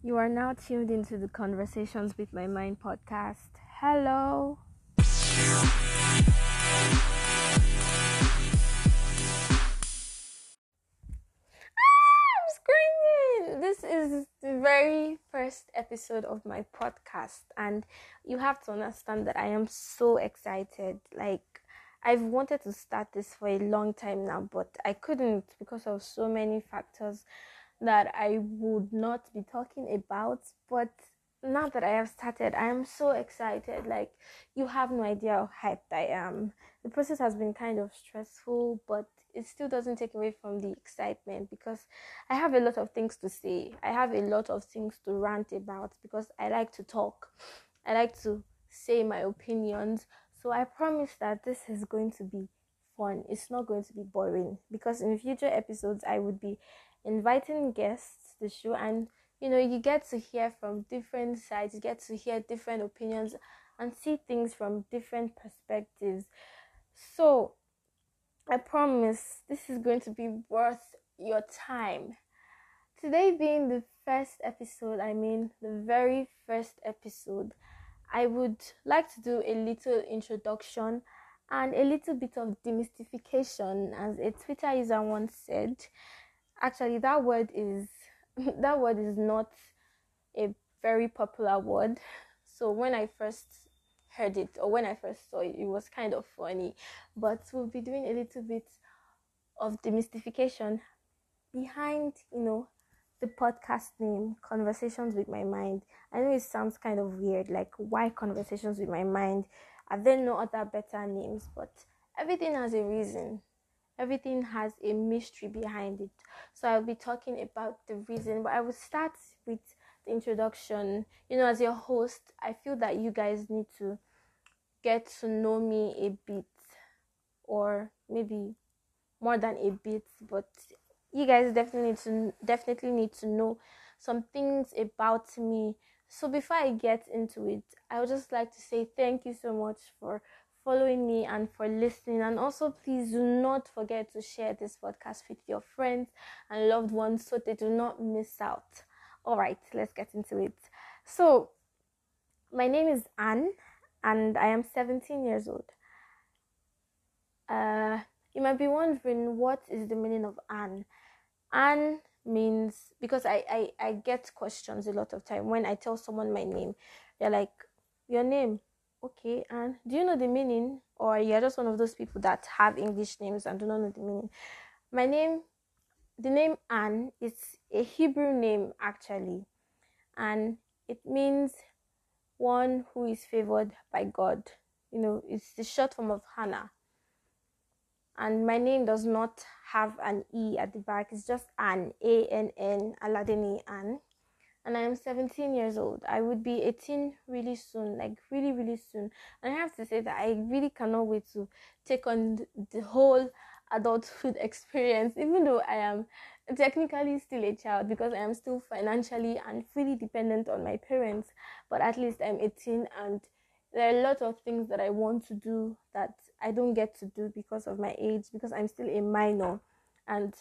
You are now tuned into the Conversations with My Mind podcast. Hello. Ah, I'm screaming. This is the very first episode of my podcast, and you have to understand that I am so excited. Like, I've wanted to start this for a long time now, but I couldn't because of so many factors that I would not be talking about. But now that I have started, I am so excited. Like, you have no idea how hyped I am. The process has been kind of stressful, but it still doesn't take away from the excitement because I have a lot of things to say. I have a lot of things to rant about because I like to talk. I like to say my opinions. So I promise that this is going to be fun. It's not going to be boring because in future episodes I would be inviting guests to the show and you know you get to hear from different sides, you get to hear different opinions and see things from different perspectives. So I promise this is going to be worth your time. Today being the first episode, I mean the very first episode, I would like to do a little introduction and a little bit of demystification, as a Twitter user once said. Actually, that word is that word is not a very popular word. So when I first heard it or when I first saw it, it was kind of funny. But we'll be doing a little bit of demystification behind, you know, the podcast name, Conversations with My Mind. I know it sounds kind of weird, like why Conversations with My Mind? Are there no other better names? But everything has a reason. Everything has a mystery behind it. So I'll be talking about the reason, but I will start with the introduction. You know, as your host, I feel that you guys need to get to know me a bit, or maybe more than a bit, but you guys definitely need to definitely need to know some things about me. So before I get into it, I would just like to say thank you so much for following me and for listening. And also, please do not forget to share this podcast with your friends and loved ones so they do not miss out. All right, let's get into it. So, my name is Anne, and I am 17 years old. Uh, you might be wondering what is the meaning of Anne. Anne means because I, I I get questions a lot of time when I tell someone my name. They're like, "Your name, okay?" And do you know the meaning, or you're just one of those people that have English names and do not know the meaning? My name, the name Anne, is a Hebrew name actually, and it means one who is favored by God. You know, it's the short form of Hannah and my name does not have an E at the back. It's just Anne, A N N, Aladini Anne. And I am 17 years old. I would be 18 really soon, like really, really soon. And I have to say that I really cannot wait to take on the whole adulthood experience, even though I am technically still a child because I am still financially and fully dependent on my parents. But at least I'm 18 and there are a lot of things that I want to do that I don't get to do because of my age, because I'm still a minor. And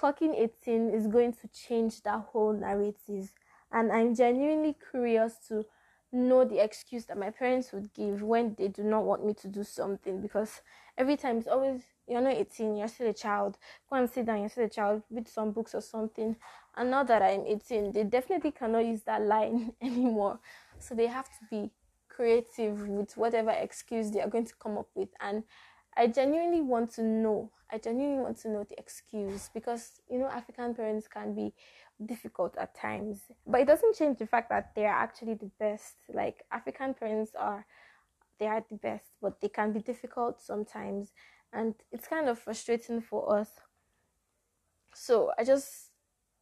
clocking 18 is going to change that whole narrative. And I'm genuinely curious to know the excuse that my parents would give when they do not want me to do something. Because every time it's always you're not 18 you're still a child. Go and sit down you're still a child read some books or something. And now that i'm 18 they definitely cannot use that line anymore. So they have to be creative with whatever excuse they are going to come up with. And i genuinely want to know i genuinely want to know the excuse because you know african parents can be difficult at times but it doesn't change the fact that they are actually the best. Like african parents are they are the best but they can be difficult sometimes and it's kind of frustrating for us. So i just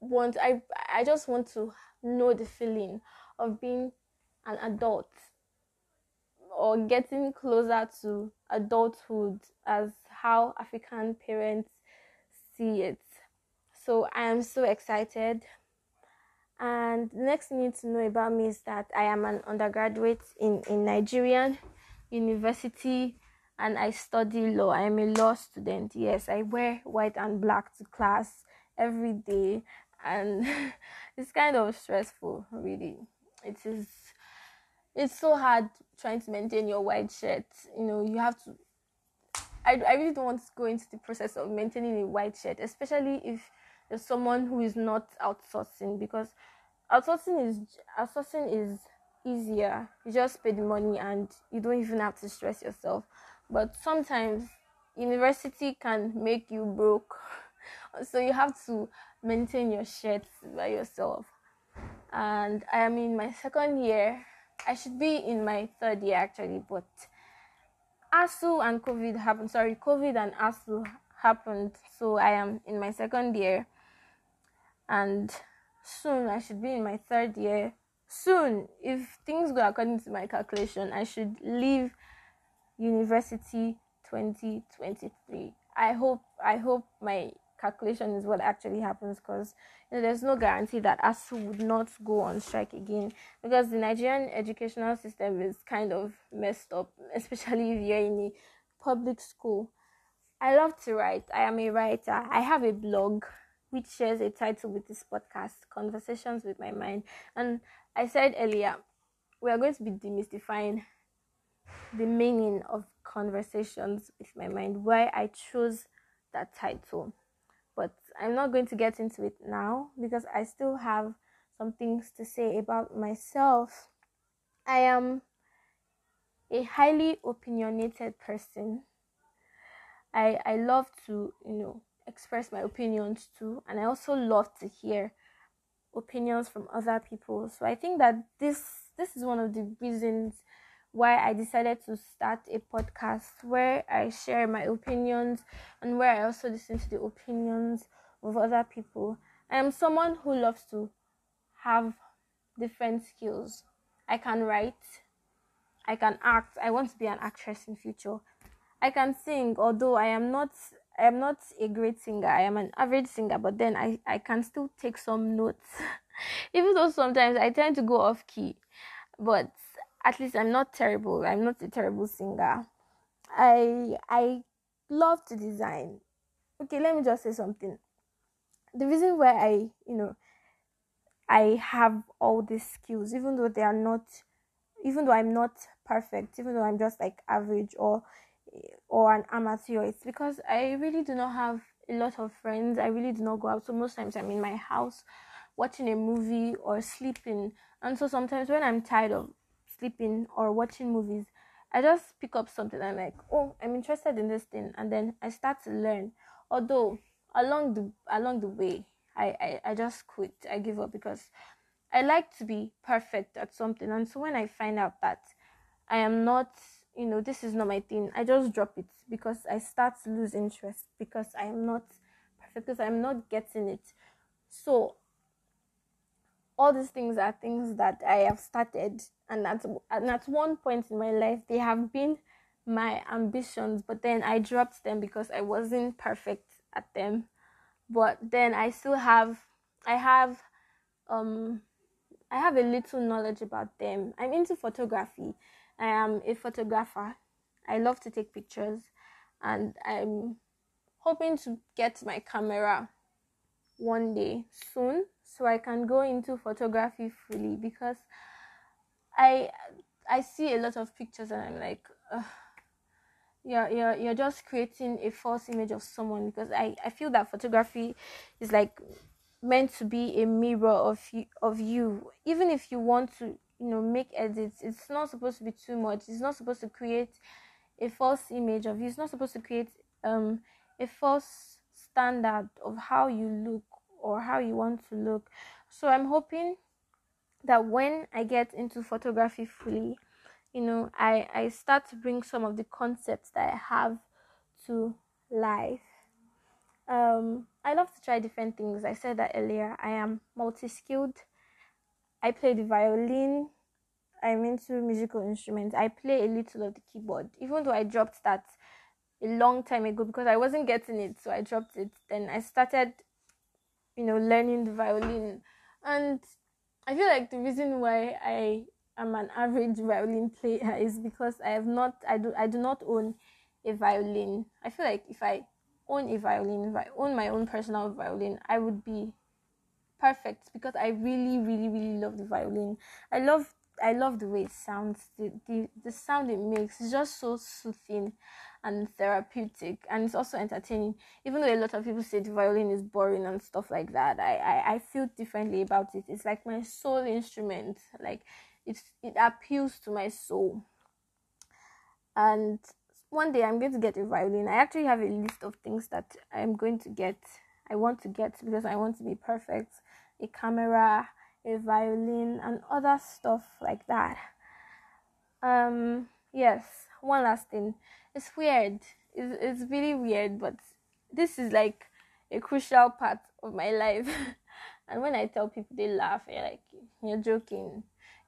want i i just want to know the feeling of being an adult or getting closer to adulthood as how African parents see it. So I am so excited. And next you need to know about me is that I am an undergraduate in, in Nigerian university and I study law. I am a law student. Yes, I wear white and black to class every day. And it's kind of stressful, really. It is. It's so hard trying to maintain your white shirt. You know, you have to. I, I really don't want to go into the process of maintaining a white shirt, especially if there's someone who is not outsourcing because outsourcing is outsourcing is easier. You just pay the money and you don't even have to stress yourself. But sometimes university can make you broke. So you have to maintain your shirts by yourself. And I am in my second year. I should be in my third year actually, but ASUU and COVID happened. Sorry, COVID and ASUU happened. So I am in my second year. And soon I should be in my third year. Soon, if things go according to my calculation, I should leave university 2023. I hope I hope my calculation is what actually happens because you know, there's no guarantee that ASUU would not go on strike again because the Nigerian educational system is kind of messed up, especially if you're in a public school. I love to write. I am a writer. I have a blog which shares a title with this podcast, Conversations with My Mind. And I said earlier, we are going to be demystifying the meaning of conversations with my mind, why I chose that title. I'm not going to get into it now because I still have some things to say about myself. I am a highly opinionated person. I I love to, you know, express my opinions too, and I also love to hear opinions from other people. So I think that this this is one of the reasons why I decided to start a podcast where I share my opinions and where I also listen to the opinions of other people. I am someone who loves to have different skills. I can write, I can act. I want to be an actress in future. I can sing, although I am not I am not a great singer. I am an average singer, but then I, I can still take some notes. Even though sometimes I tend to go off key. But at least I'm not terrible. I'm not a terrible singer. I I love to design. Okay, let me just say something. The reason why I, you know, I have all these skills, even though they are not, even though I'm not perfect, even though I'm just like average or or an amateur, it's because I really do not have a lot of friends. I really do not go out. So most times I'm in my house watching a movie or sleeping. And so sometimes when I'm tired of sleeping or watching movies, I just pick up something. I'm like, oh, I'm interested in this thing, and then I start to learn. Although along the along the way, I, I, I just quit. I give up because I like to be perfect at something. And so when I find out that I am not, you know, this is not my thing, I just drop it because I start to lose interest because I am not perfect because I'm not getting it. So all these things are things that I have started, and at, and at one point in my life, they have been my ambitions, but then I dropped them because I wasn't perfect at them. But then I still have, I have, um, I have a little knowledge about them. I'm into photography. I am a photographer. I love to take pictures, and I'm hoping to get my camera one day soon so I can go into photography fully because I I see a lot of pictures and I'm like you're, you're you're just creating a false image of someone because I, I feel that photography is like meant to be a mirror of you of you. Even if you want to you know make edits it's not supposed to be too much. It's not supposed to create a false image of you. It's not supposed to create um a false standard of how you look or how you want to look. So I'm hoping that when I get into photography fully, you know, I, I start to bring some of the concepts that I have to life. Um, I love to try different things. I said that earlier. I am multi skilled. I play the violin. I'm into musical instruments. I play a little of the keyboard, even though I dropped that a long time ago because I wasn't getting it, so I dropped it. Then I started you know, learning the violin. And I feel like the reason why I am an average violin player is because I have not I do I do not own a violin. I feel like if I own a violin, if I own my own personal violin, I would be perfect because I really, really, really love the violin. I love I love the way it sounds. The, the the sound it makes is just so soothing and therapeutic and it's also entertaining. Even though a lot of people say the violin is boring and stuff like that, I, I, I feel differently about it. It's like my sole instrument. Like it's it appeals to my soul. And one day I'm going to get a violin. I actually have a list of things that I'm going to get. I want to get because I want to be perfect. A camera, a violin, and other stuff like that. Um, yes, one last thing. It's weird. It's, it's really weird, but this is like a crucial part of my life. and when I tell people, they laugh. You're like, you're joking.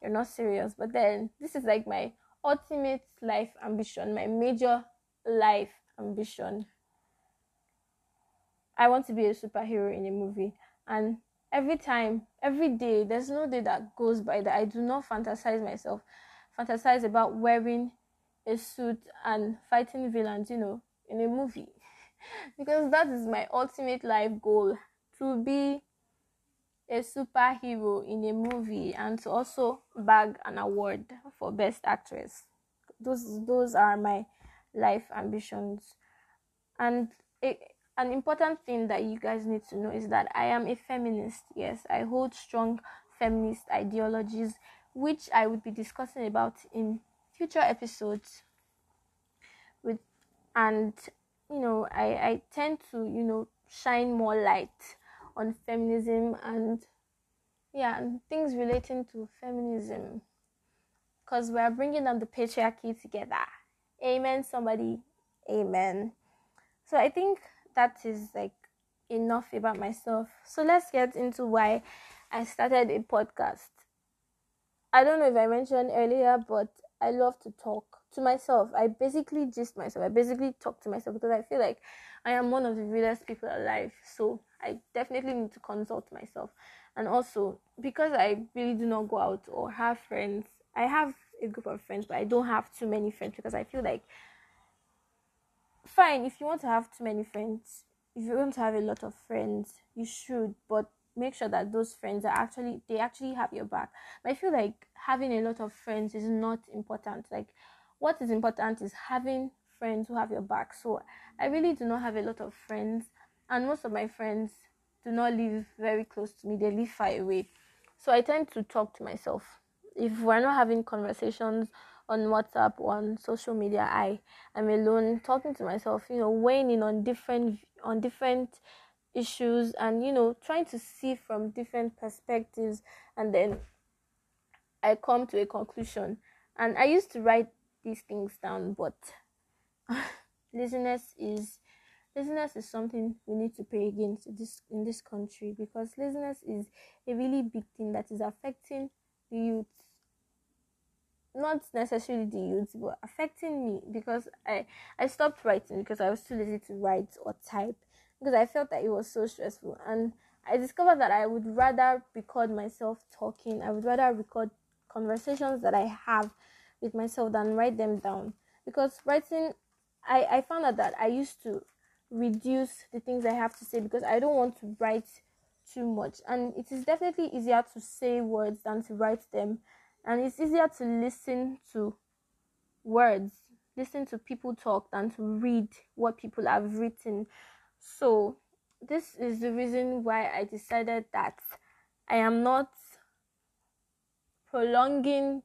You're not serious. But then this is like my ultimate life ambition, my major life ambition. I want to be a superhero in a movie. And every time, every day, there's no day that goes by that I do not fantasize myself, fantasize about wearing a suit and fighting villains, you know, in a movie. because that is my ultimate life goal to be a superhero in a movie and to also bag an award for best actress. Those those are my life ambitions. And it, an important thing that you guys need to know is that I am a feminist. Yes, I hold strong feminist ideologies, which I would be discussing about in future episodes. With and you know, I I tend to you know shine more light on feminism and yeah, and things relating to feminism, because we are bringing down the patriarchy together. Amen. Somebody, amen. So I think that is like enough about myself. So let's get into why I started a podcast. I don't know if I mentioned earlier, but I love to talk to myself. I basically just myself. I basically talk to myself because I feel like I am one of the realest people alive. So I definitely need to consult myself. And also because I really do not go out or have friends, I have a group of friends, but I don't have too many friends because I feel like fine if you want to have too many friends if you want to have a lot of friends you should but make sure that those friends are actually they actually have your back. But i feel like having a lot of friends is not important. Like what is important is having friends who have your back. So i really do not have a lot of friends and most of my friends do not live very close to me. They live far away. So i tend to talk to myself. If we're not having conversations on WhatsApp or on social media, I am alone talking to myself, you know, weighing in on different on different issues and you know trying to see from different perspectives. And then I come to a conclusion. And I used to write these things down, but laziness is laziness is something we need to pay against this in this country because laziness is a really big thing that is affecting the youth not necessarily the youth, but affecting me because I I stopped writing because I was too lazy to write or type because I felt that it was so stressful and I discovered that I would rather record myself talking. I would rather record conversations that I have with myself than write them down because writing I I found out that I used to reduce the things I have to say because I don't want to write too much. And it is definitely easier to say words than to write them. And it's easier to listen to words listen to people talk than to read what people have written. So this is the reason why i decided that i am not prolonging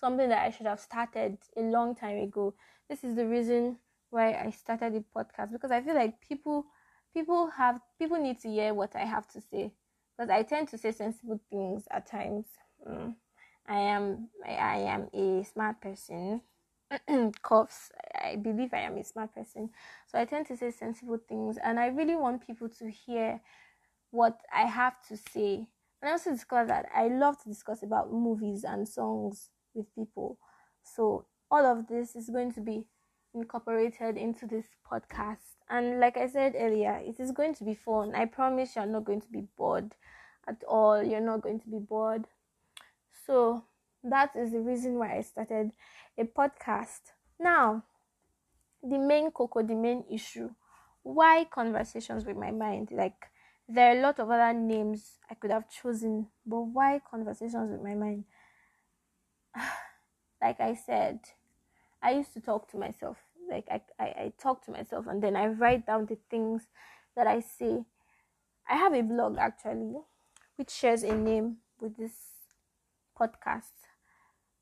something that i should have started a long time ago. This is the reason why i started the podcast because i feel like people people have people need to hear what i have to say because i tend to say sensible things at times mm. I am I am a smart person. Coughs. I believe I am a smart person. So I tend to say sensible things and I really want people to hear what I have to say. And I also discovered that I love to discuss about movies and songs with people. So all of this is going to be incorporated into this podcast. And like I said earlier, it is going to be fun. I promise you're not going to be bored at all. You're not going to be bored. So that is the reason why I started a podcast. Now, the main cocoa, the main issue, why conversations with my mind? Like there are a lot of other names I could have chosen, but why conversations with my mind? like I said, I used to talk to myself. Like I, I, I talk to myself and then I write down the things that I say. I have a blog actually, which shares a name with this podcast.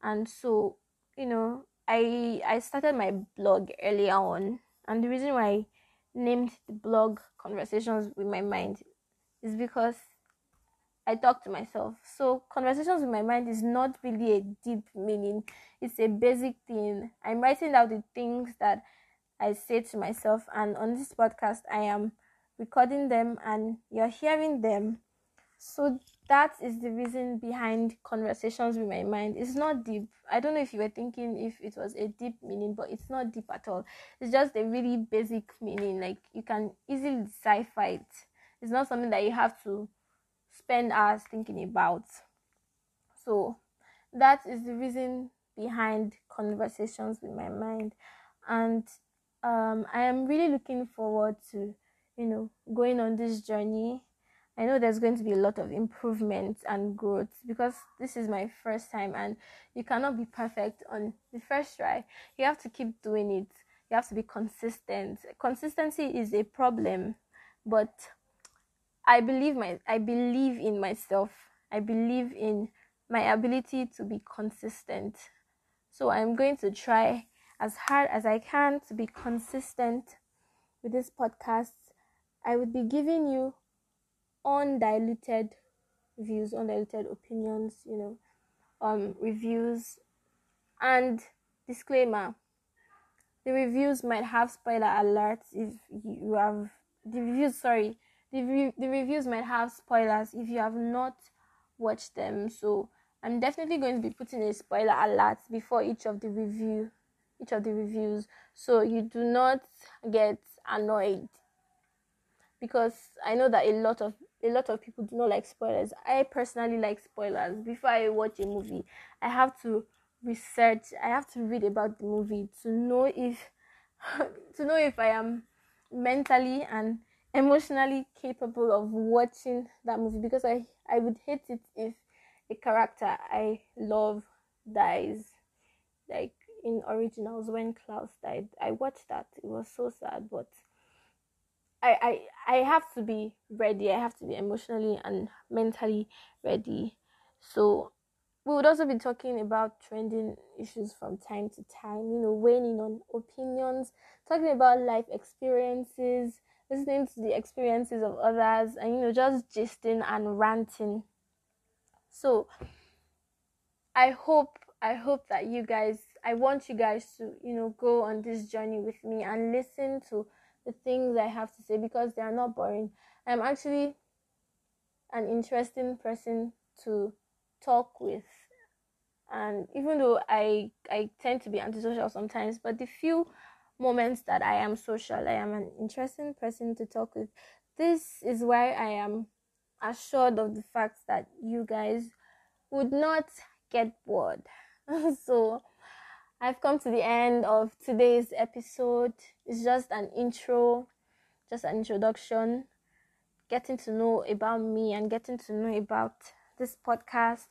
And so, you know, I I started my blog earlier on and the reason why I named the blog Conversations with My Mind is because I talk to myself. So conversations with my mind is not really a deep meaning. It's a basic thing. I'm writing out the things that I say to myself and on this podcast I am recording them and you're hearing them. So that is the reason behind conversations with my mind. It's not deep. I don't know if you were thinking if it was a deep meaning, but it's not deep at all. It's just a really basic meaning. Like you can easily decipher it. It's not something that you have to spend hours thinking about. So that is the reason behind conversations with my mind. And um, I am really looking forward to, you know, going on this journey. I know there's going to be a lot of improvement and growth because this is my first time and you cannot be perfect on the first try. You have to keep doing it. You have to be consistent. Consistency is a problem, but I believe my I believe in myself. I believe in my ability to be consistent. So I'm going to try as hard as I can to be consistent with this podcast. I would be giving you undiluted views, undiluted opinions, you know, um reviews and disclaimer. The reviews might have spoiler alerts if you have the reviews sorry the, re- the reviews might have spoilers if you have not watched them. So i'm definitely going to be putting a spoiler alert before each of the review each of the reviews. So you do not get annoyed. Because i know that a lot of a lot of people do not like spoilers. I personally like spoilers. Before i watch a movie i have to research i have to read about the movie to know if to know if i am mentally and emotionally capable of watching that movie because I, I would hate it if a character I love dies. Like in originals when Klaus died. I watched that. It was so sad, but I, I I have to be ready. I have to be emotionally and mentally ready. So we would also be talking about trending issues from time to time, you know, weighing in on opinions, talking about life experiences, listening to the experiences of others and you know just gisting and ranting. So i hope i hope that you guys i want you guys to you know go on this journey with me and listen to the things i have to say because they are not boring. I'm actually an interesting person to talk with. And even though i i tend to be antisocial sometimes but the few moments that I am social, I am an interesting person to talk with. This is why I am assured of the fact that you guys would not get bored. so, I've come to the end of today's episode. It's just an intro, just an introduction, getting to know about me and getting to know about this podcast.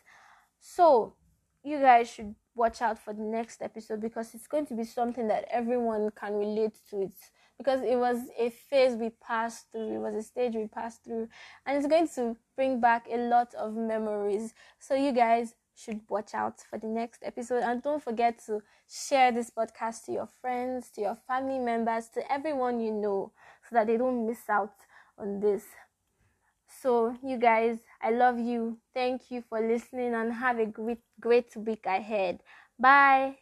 So, you guys should watch out for the next episode because it's going to be something that everyone can relate to it. Because it was a phase we passed through it was a stage we passed through and it's going to bring back a lot of memories. So you guys should watch out for the next episode and don't forget to share this podcast to your friends to your family members to everyone you know so that they don't miss out on this so, you guys, I love you. Thank you for listening and have a great, great week ahead. Bye.